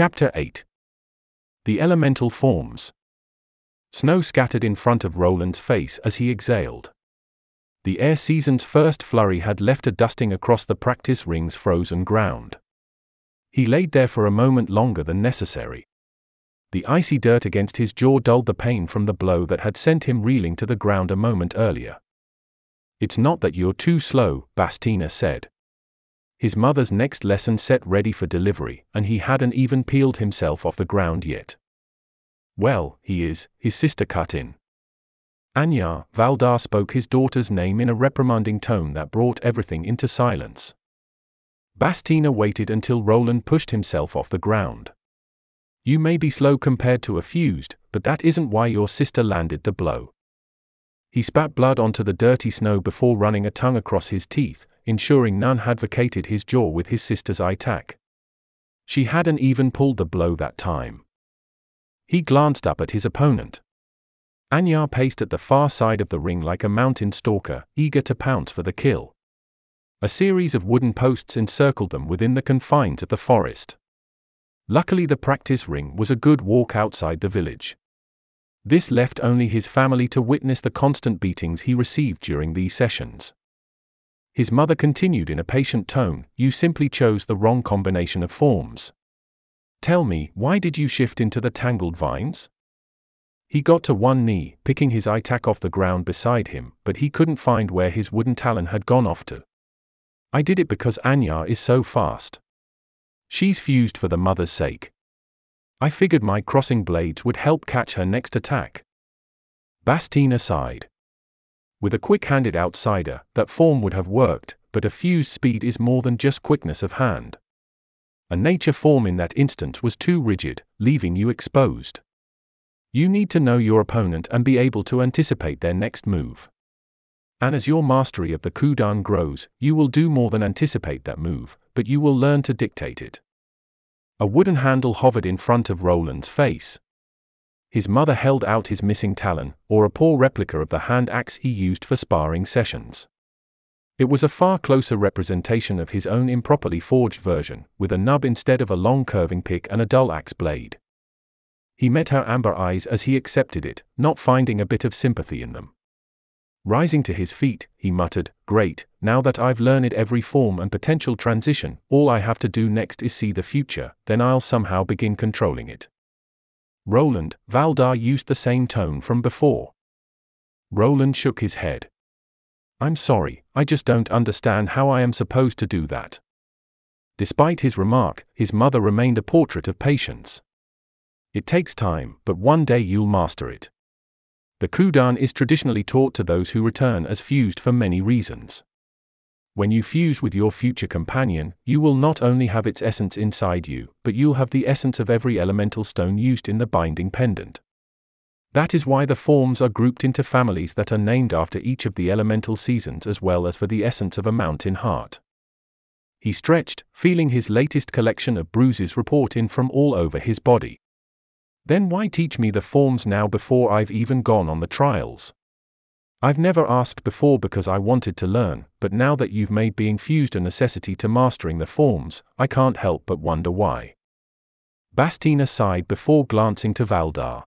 Chapter 8 The Elemental Forms Snow scattered in front of Roland's face as he exhaled. The air season's first flurry had left a dusting across the practice ring's frozen ground. He laid there for a moment longer than necessary. The icy dirt against his jaw dulled the pain from the blow that had sent him reeling to the ground a moment earlier. It's not that you're too slow, Bastina said. His mother's next lesson set ready for delivery, and he hadn't even peeled himself off the ground yet. Well, he is, his sister cut in. Anya, Valdar spoke his daughter's name in a reprimanding tone that brought everything into silence. Bastina waited until Roland pushed himself off the ground. You may be slow compared to a fused, but that isn't why your sister landed the blow. He spat blood onto the dirty snow before running a tongue across his teeth, ensuring none had vacated his jaw with his sister's attack. She hadn't even pulled the blow that time. He glanced up at his opponent. Anya paced at the far side of the ring like a mountain stalker, eager to pounce for the kill. A series of wooden posts encircled them within the confines of the forest. Luckily, the practice ring was a good walk outside the village. This left only his family to witness the constant beatings he received during these sessions. His mother continued in a patient tone, You simply chose the wrong combination of forms. Tell me, why did you shift into the tangled vines? He got to one knee, picking his attack off the ground beside him, but he couldn't find where his wooden talon had gone off to. I did it because Anya is so fast. She's fused for the mother's sake. I figured my crossing blades would help catch her next attack. Bastina sighed. With a quick-handed outsider, that form would have worked, but a fused speed is more than just quickness of hand. A nature form in that instant was too rigid, leaving you exposed. You need to know your opponent and be able to anticipate their next move. And as your mastery of the Kudahn grows, you will do more than anticipate that move, but you will learn to dictate it. A wooden handle hovered in front of Roland's face. His mother held out his missing talon, or a poor replica of the hand axe he used for sparring sessions. It was a far closer representation of his own improperly forged version, with a nub instead of a long curving pick and a dull axe blade. He met her amber eyes as he accepted it, not finding a bit of sympathy in them. Rising to his feet, he muttered, Great, now that I've learned every form and potential transition, all I have to do next is see the future, then I'll somehow begin controlling it. Roland, Valdar used the same tone from before. Roland shook his head. I'm sorry, I just don't understand how I am supposed to do that. Despite his remark, his mother remained a portrait of patience. It takes time, but one day you'll master it. The Kudahn is traditionally taught to those who return as fused for many reasons. When you fuse with your future companion, you will not only have its essence inside you, but you'll have the essence of every elemental stone used in the binding pendant. That is why the forms are grouped into families that are named after each of the elemental seasons as well as for the essence of a mountain heart. He stretched, feeling his latest collection of bruises report in from all over his body. Then why teach me the forms now before I've even gone on the trials? I've never asked before because I wanted to learn, but now that you've made being fused a necessity to mastering the forms, I can't help but wonder why. Bastina sighed before glancing to Valdar.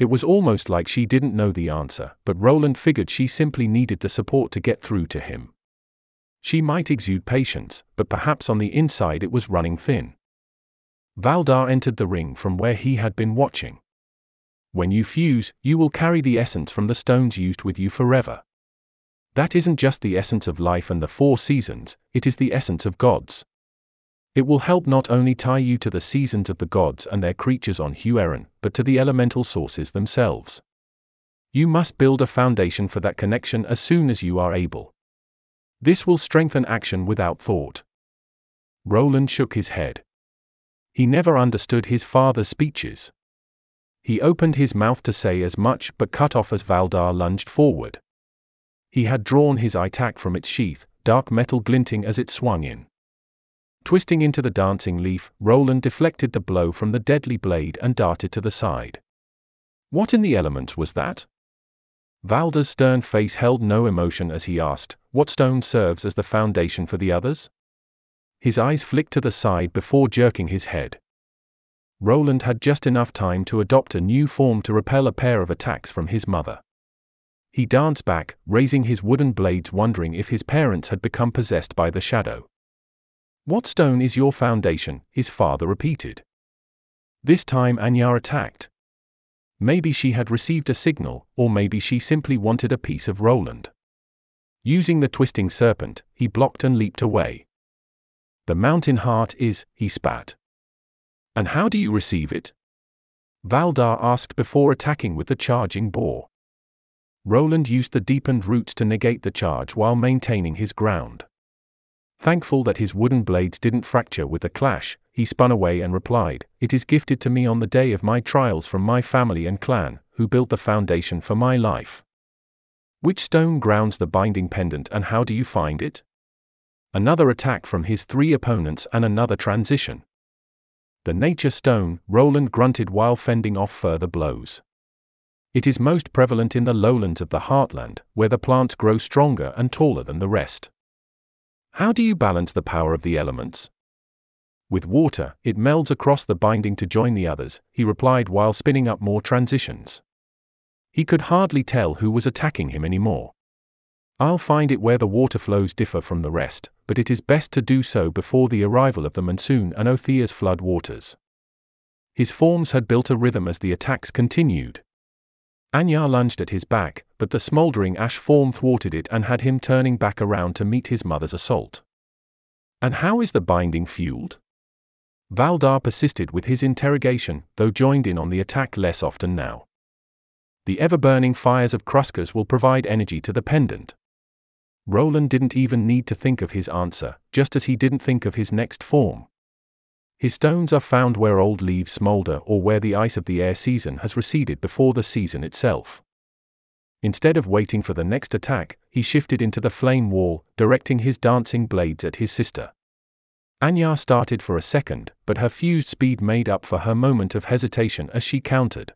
It was almost like she didn't know the answer, but Roland figured she simply needed the support to get through to him. She might exude patience, but perhaps on the inside it was running thin. Valdar entered the ring from where he had been watching. When you fuse, you will carry the essence from the stones used with you forever. That isn't just the essence of life and the four seasons, it is the essence of gods. It will help not only tie you to the seasons of the gods and their creatures on Hueron, but to the elemental sources themselves. You must build a foundation for that connection as soon as you are able. This will strengthen action without thought. Roland shook his head. He never understood his father's speeches. He opened his mouth to say as much but cut off as Valdar lunged forward. He had drawn his itak from its sheath, dark metal glinting as it swung in. Twisting into the dancing leaf, Roland deflected the blow from the deadly blade and darted to the side. What in the element was that? Valdar's stern face held no emotion as he asked, What stone serves as the foundation for the others? His eyes flicked to the side before jerking his head. Roland had just enough time to adopt a new form to repel a pair of attacks from his mother. He danced back, raising his wooden blades, wondering if his parents had become possessed by the shadow. What stone is your foundation? his father repeated. This time Anya attacked. Maybe she had received a signal, or maybe she simply wanted a piece of Roland. Using the twisting serpent, he blocked and leaped away. The mountain heart is, he spat. And how do you receive it? Valdar asked before attacking with the charging boar. Roland used the deepened roots to negate the charge while maintaining his ground. Thankful that his wooden blades didn't fracture with the clash, he spun away and replied, It is gifted to me on the day of my trials from my family and clan, who built the foundation for my life. Which stone grounds the binding pendant and how do you find it? Another attack from his three opponents and another transition. The nature stone, Roland grunted while fending off further blows. It is most prevalent in the lowlands of the heartland, where the plants grow stronger and taller than the rest. How do you balance the power of the elements? With water, it melds across the binding to join the others, he replied while spinning up more transitions. He could hardly tell who was attacking him anymore. I'll find it where the water flows differ from the rest, but it is best to do so before the arrival of the monsoon and Othea's flood waters. His forms had built a rhythm as the attacks continued. Anya lunged at his back, but the smoldering ash form thwarted it and had him turning back around to meet his mother's assault. And how is the binding fueled? Valdar persisted with his interrogation, though joined in on the attack less often now. The ever burning fires of Kruskas will provide energy to the pendant. Roland didn't even need to think of his answer, just as he didn't think of his next form. His stones are found where old leaves smolder or where the ice of the air season has receded before the season itself. Instead of waiting for the next attack, he shifted into the flame wall, directing his dancing blades at his sister. Anya started for a second, but her fused speed made up for her moment of hesitation as she countered.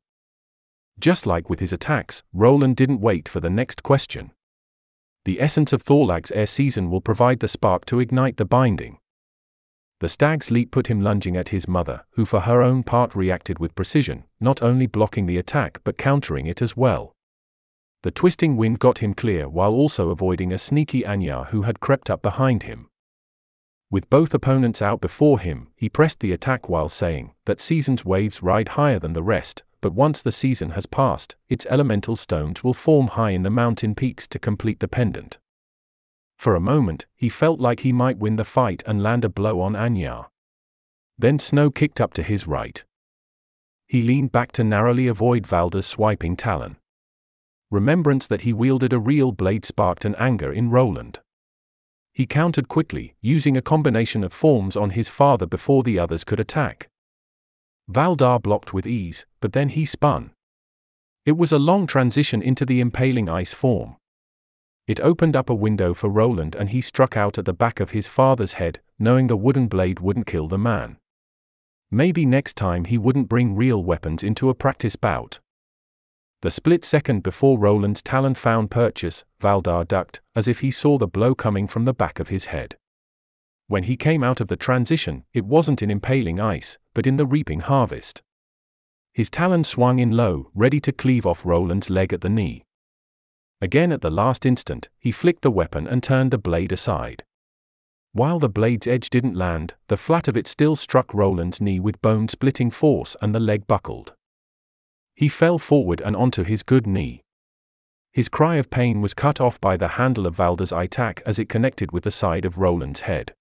Just like with his attacks, Roland didn't wait for the next question. The essence of Thorlag's air season will provide the spark to ignite the binding. The stag's leap put him lunging at his mother, who for her own part reacted with precision, not only blocking the attack but countering it as well. The twisting wind got him clear while also avoiding a sneaky Anya who had crept up behind him. With both opponents out before him, he pressed the attack while saying that season's waves ride higher than the rest, but once the season has passed, its elemental stones will form high in the mountain peaks to complete the pendant. For a moment, he felt like he might win the fight and land a blow on Anya. Then snow kicked up to his right. He leaned back to narrowly avoid Valdar's swiping talon. Remembrance that he wielded a real blade sparked an anger in Roland. He countered quickly, using a combination of forms on his father before the others could attack. Valdar blocked with ease, but then he spun. It was a long transition into the impaling ice form. It opened up a window for Roland and he struck out at the back of his father's head, knowing the wooden blade wouldn't kill the man. Maybe next time he wouldn't bring real weapons into a practice bout. The split second before Roland's talon found purchase, Valdar ducked, as if he saw the blow coming from the back of his head. When he came out of the transition, it wasn't in impaling ice, but in the reaping harvest. His talon swung in low, ready to cleave off Roland's leg at the knee. Again at the last instant, he flicked the weapon and turned the blade aside. While the blade's edge didn't land, the flat of it still struck Roland's knee with bone splitting force and the leg buckled. He fell forward and onto his good knee. His cry of pain was cut off by the handle of Valdar's attack as it connected with the side of Roland's head.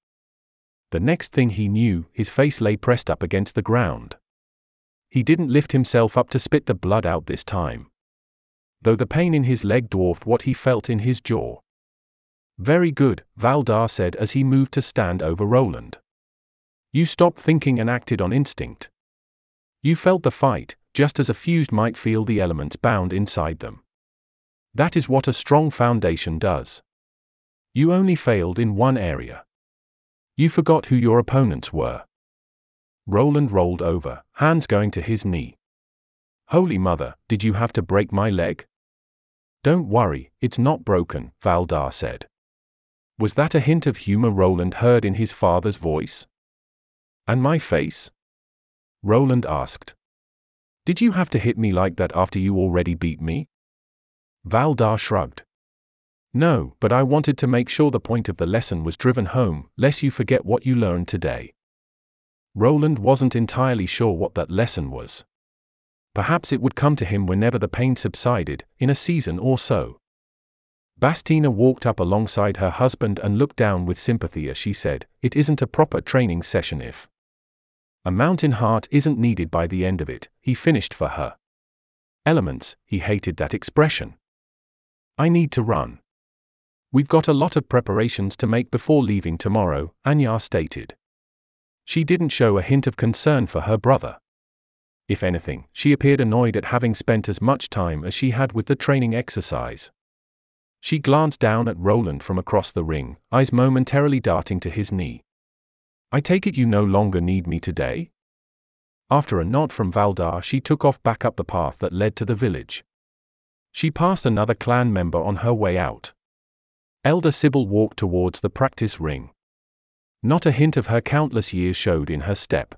The next thing he knew, his face lay pressed up against the ground. He didn't lift himself up to spit the blood out this time though the pain in his leg dwarfed what he felt in his jaw. Very good, Valdar said as he moved to stand over Roland. You stopped thinking and acted on instinct. You felt the fight, just as a fused might feel the elements bound inside them. That is what a strong foundation does. You only failed in one area. You forgot who your opponents were. Roland rolled over, hands going to his knee. Holy Mother, did you have to break my leg? Don't worry, it's not broken, Valdar said. Was that a hint of humor Roland heard in his father's voice? And my face? Roland asked. Did you have to hit me like that after you already beat me? Valdar shrugged. No, but I wanted to make sure the point of the lesson was driven home, lest you forget what you learned today. Roland wasn't entirely sure what that lesson was. Perhaps it would come to him whenever the pain subsided, in a season or so. Bastina walked up alongside her husband and looked down with sympathy as she said, It isn't a proper training session if a mountain heart isn't needed by the end of it, he finished for her. Elements, he hated that expression. I need to run. We've got a lot of preparations to make before leaving tomorrow, Anya stated. She didn't show a hint of concern for her brother. If anything, she appeared annoyed at having spent as much time as she had with the training exercise. She glanced down at Roland from across the ring, eyes momentarily darting to his knee. I take it you no longer need me today? After a nod from Valdar, she took off back up the path that led to the village. She passed another clan member on her way out. Elder Sybil walked towards the practice ring. Not a hint of her countless years showed in her step.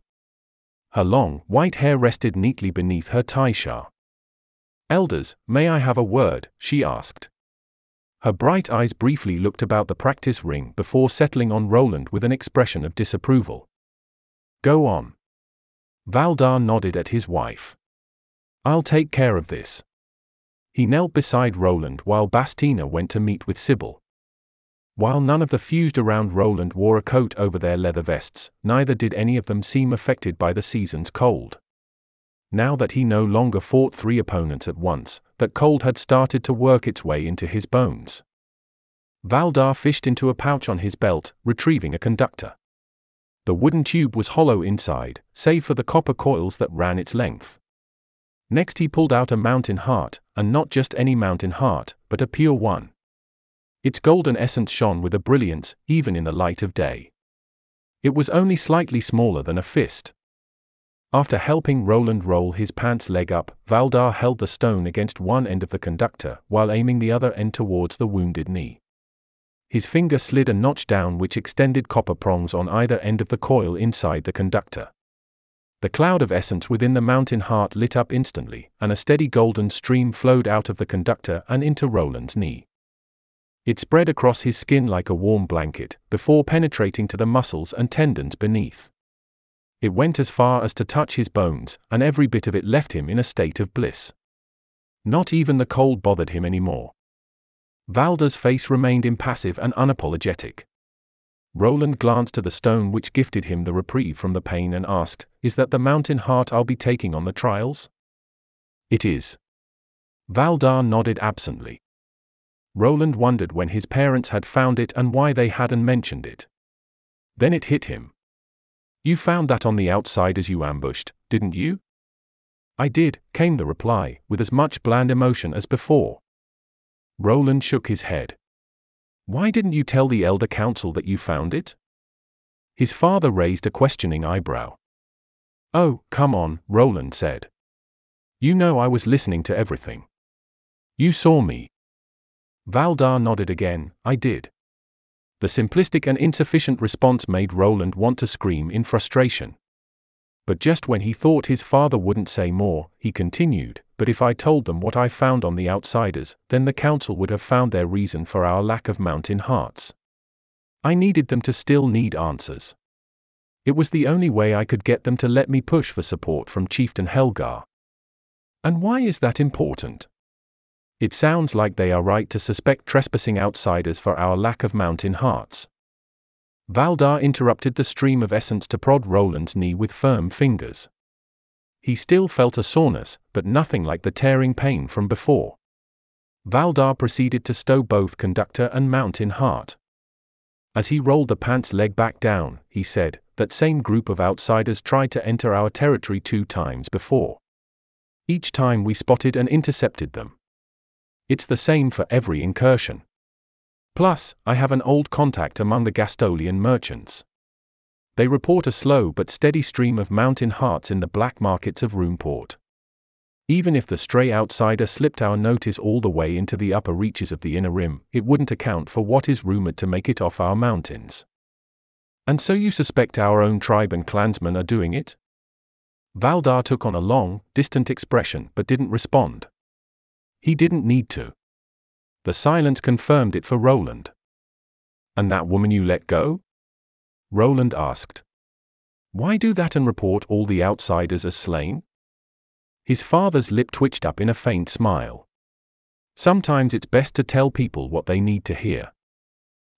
Her long, white hair rested neatly beneath her taisha. Elders, may I have a word? she asked. Her bright eyes briefly looked about the practice ring before settling on Roland with an expression of disapproval. Go on. Valdar nodded at his wife. I'll take care of this. He knelt beside Roland while Bastina went to meet with Sybil. While none of the fused around Roland wore a coat over their leather vests, neither did any of them seem affected by the season's cold. Now that he no longer fought three opponents at once, that cold had started to work its way into his bones. Valdar fished into a pouch on his belt, retrieving a conductor. The wooden tube was hollow inside, save for the copper coils that ran its length. Next he pulled out a mountain heart, and not just any mountain heart, but a pure one. Its golden essence shone with a brilliance, even in the light of day. It was only slightly smaller than a fist. After helping Roland roll his pants leg up, Valdar held the stone against one end of the conductor, while aiming the other end towards the wounded knee. His finger slid a notch down which extended copper prongs on either end of the coil inside the conductor. The cloud of essence within the mountain heart lit up instantly, and a steady golden stream flowed out of the conductor and into Roland's knee. It spread across his skin like a warm blanket, before penetrating to the muscles and tendons beneath. It went as far as to touch his bones, and every bit of it left him in a state of bliss. Not even the cold bothered him anymore. Valdar's face remained impassive and unapologetic. Roland glanced to the stone which gifted him the reprieve from the pain and asked, Is that the mountain heart I'll be taking on the trials? It is. Valdar nodded absently. Roland wondered when his parents had found it and why they hadn't mentioned it. Then it hit him. You found that on the outside as you ambushed, didn't you? I did, came the reply, with as much bland emotion as before. Roland shook his head. Why didn't you tell the elder council that you found it? His father raised a questioning eyebrow. Oh, come on, Roland said. You know I was listening to everything. You saw me. Valdar nodded again, I did. The simplistic and insufficient response made Roland want to scream in frustration. But just when he thought his father wouldn't say more, he continued, But if I told them what I found on the outsiders, then the council would have found their reason for our lack of mountain hearts. I needed them to still need answers. It was the only way I could get them to let me push for support from Chieftain Helgar. And why is that important? It sounds like they are right to suspect trespassing outsiders for our lack of mountain hearts. Valdar interrupted the stream of essence to prod Roland's knee with firm fingers. He still felt a soreness, but nothing like the tearing pain from before. Valdar proceeded to stow both conductor and mountain heart. As he rolled the pants leg back down, he said, That same group of outsiders tried to enter our territory two times before. Each time we spotted and intercepted them. It's the same for every incursion. Plus, I have an old contact among the Gastolian merchants. They report a slow but steady stream of mountain hearts in the black markets of Runeport. Even if the stray outsider slipped our notice all the way into the upper reaches of the inner rim, it wouldn't account for what is rumored to make it off our mountains. And so you suspect our own tribe and clansmen are doing it? Valdar took on a long, distant expression but didn't respond. He didn't need to. The silence confirmed it for Roland. And that woman you let go? Roland asked. Why do that and report all the outsiders as slain? His father's lip twitched up in a faint smile. Sometimes it's best to tell people what they need to hear.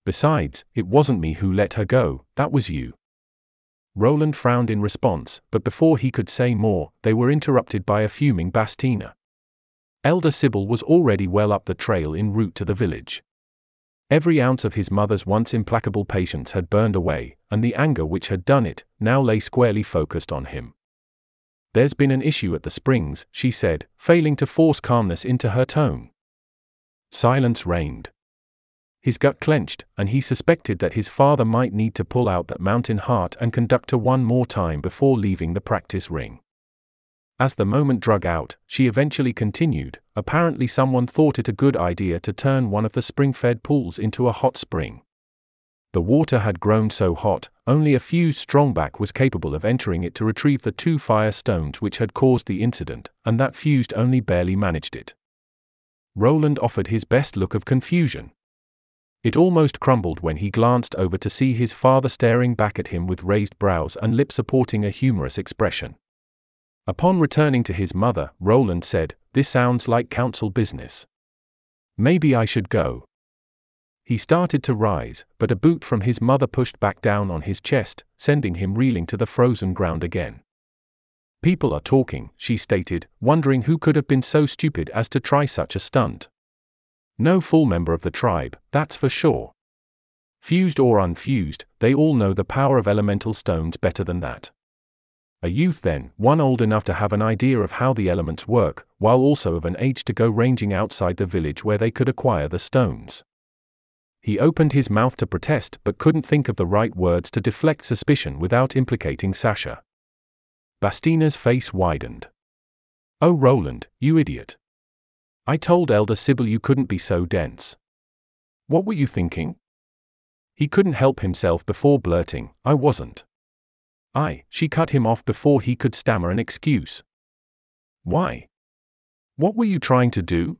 Besides, it wasn't me who let her go, that was you. Roland frowned in response, but before he could say more, they were interrupted by a fuming Bastina. Elder Sybil was already well up the trail en route to the village. Every ounce of his mother's once implacable patience had burned away, and the anger which had done it now lay squarely focused on him. There's been an issue at the springs, she said, failing to force calmness into her tone. Silence reigned. His gut clenched, and he suspected that his father might need to pull out that mountain heart and conduct her one more time before leaving the practice ring. As the moment drug out, she eventually continued, apparently someone thought it a good idea to turn one of the spring-fed pools into a hot spring. The water had grown so hot, only a few strongback was capable of entering it to retrieve the two fire stones which had caused the incident, and that fused only barely managed it. Roland offered his best look of confusion. It almost crumbled when he glanced over to see his father staring back at him with raised brows and lips supporting a humorous expression. Upon returning to his mother, Roland said, This sounds like council business. Maybe I should go. He started to rise, but a boot from his mother pushed back down on his chest, sending him reeling to the frozen ground again. People are talking, she stated, wondering who could have been so stupid as to try such a stunt. No full member of the tribe, that's for sure. Fused or unfused, they all know the power of elemental stones better than that. A youth then, one old enough to have an idea of how the elements work, while also of an age to go ranging outside the village where they could acquire the stones. He opened his mouth to protest but couldn't think of the right words to deflect suspicion without implicating Sasha. Bastina's face widened. Oh, Roland, you idiot. I told Elder Sybil you couldn't be so dense. What were you thinking? He couldn't help himself before blurting, I wasn't. I, she cut him off before he could stammer an excuse. Why? What were you trying to do?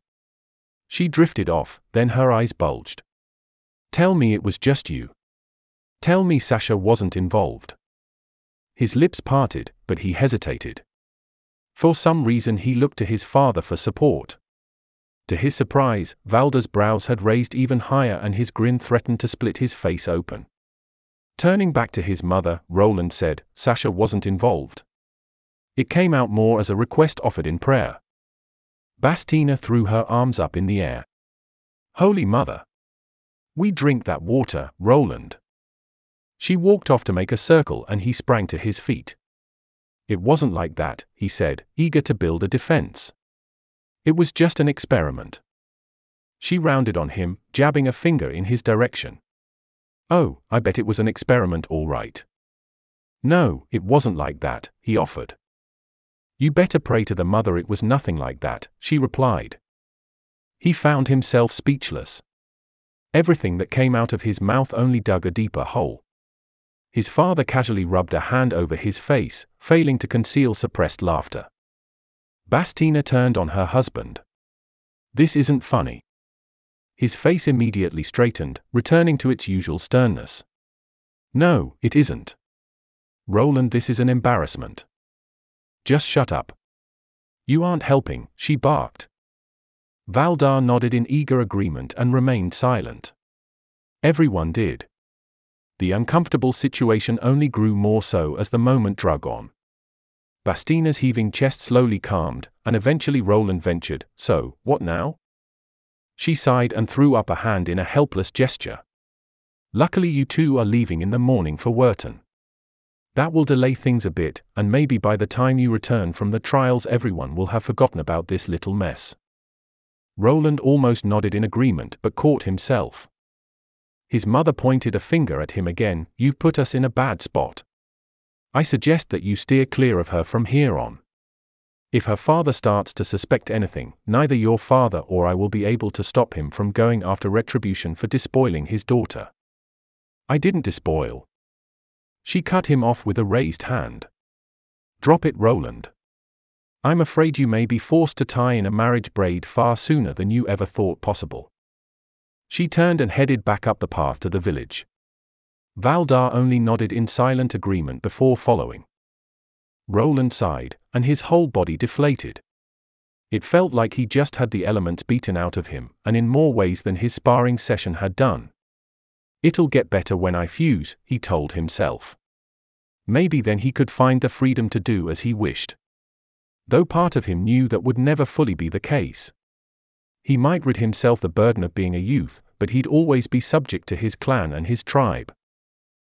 She drifted off, then her eyes bulged. Tell me it was just you. Tell me Sasha wasn't involved. His lips parted, but he hesitated. For some reason he looked to his father for support. To his surprise, Valdar's brows had raised even higher and his grin threatened to split his face open. Turning back to his mother, Roland said, Sasha wasn't involved. It came out more as a request offered in prayer. Bastina threw her arms up in the air. Holy Mother! We drink that water, Roland. She walked off to make a circle and he sprang to his feet. It wasn't like that, he said, eager to build a defense. It was just an experiment. She rounded on him, jabbing a finger in his direction. Oh, I bet it was an experiment all right. No, it wasn't like that, he offered. You better pray to the mother it was nothing like that, she replied. He found himself speechless. Everything that came out of his mouth only dug a deeper hole. His father casually rubbed a hand over his face, failing to conceal suppressed laughter. Bastina turned on her husband. This isn't funny. His face immediately straightened, returning to its usual sternness. No, it isn't. Roland, this is an embarrassment. Just shut up. You aren't helping, she barked. Valdar nodded in eager agreement and remained silent. Everyone did. The uncomfortable situation only grew more so as the moment drug on. Bastina's heaving chest slowly calmed, and eventually Roland ventured, So, what now? She sighed and threw up a hand in a helpless gesture. Luckily, you two are leaving in the morning for Wurton. That will delay things a bit, and maybe by the time you return from the trials, everyone will have forgotten about this little mess. Roland almost nodded in agreement but caught himself. His mother pointed a finger at him again, You've put us in a bad spot. I suggest that you steer clear of her from here on. If her father starts to suspect anything, neither your father or I will be able to stop him from going after retribution for despoiling his daughter. I didn't despoil. She cut him off with a raised hand. Drop it, Roland. I'm afraid you may be forced to tie in a marriage braid far sooner than you ever thought possible. She turned and headed back up the path to the village. Valdar only nodded in silent agreement before following. Roland sighed, and his whole body deflated. It felt like he just had the elements beaten out of him, and in more ways than his sparring session had done. It'll get better when I fuse, he told himself. Maybe then he could find the freedom to do as he wished. Though part of him knew that would never fully be the case. He might rid himself the burden of being a youth, but he'd always be subject to his clan and his tribe.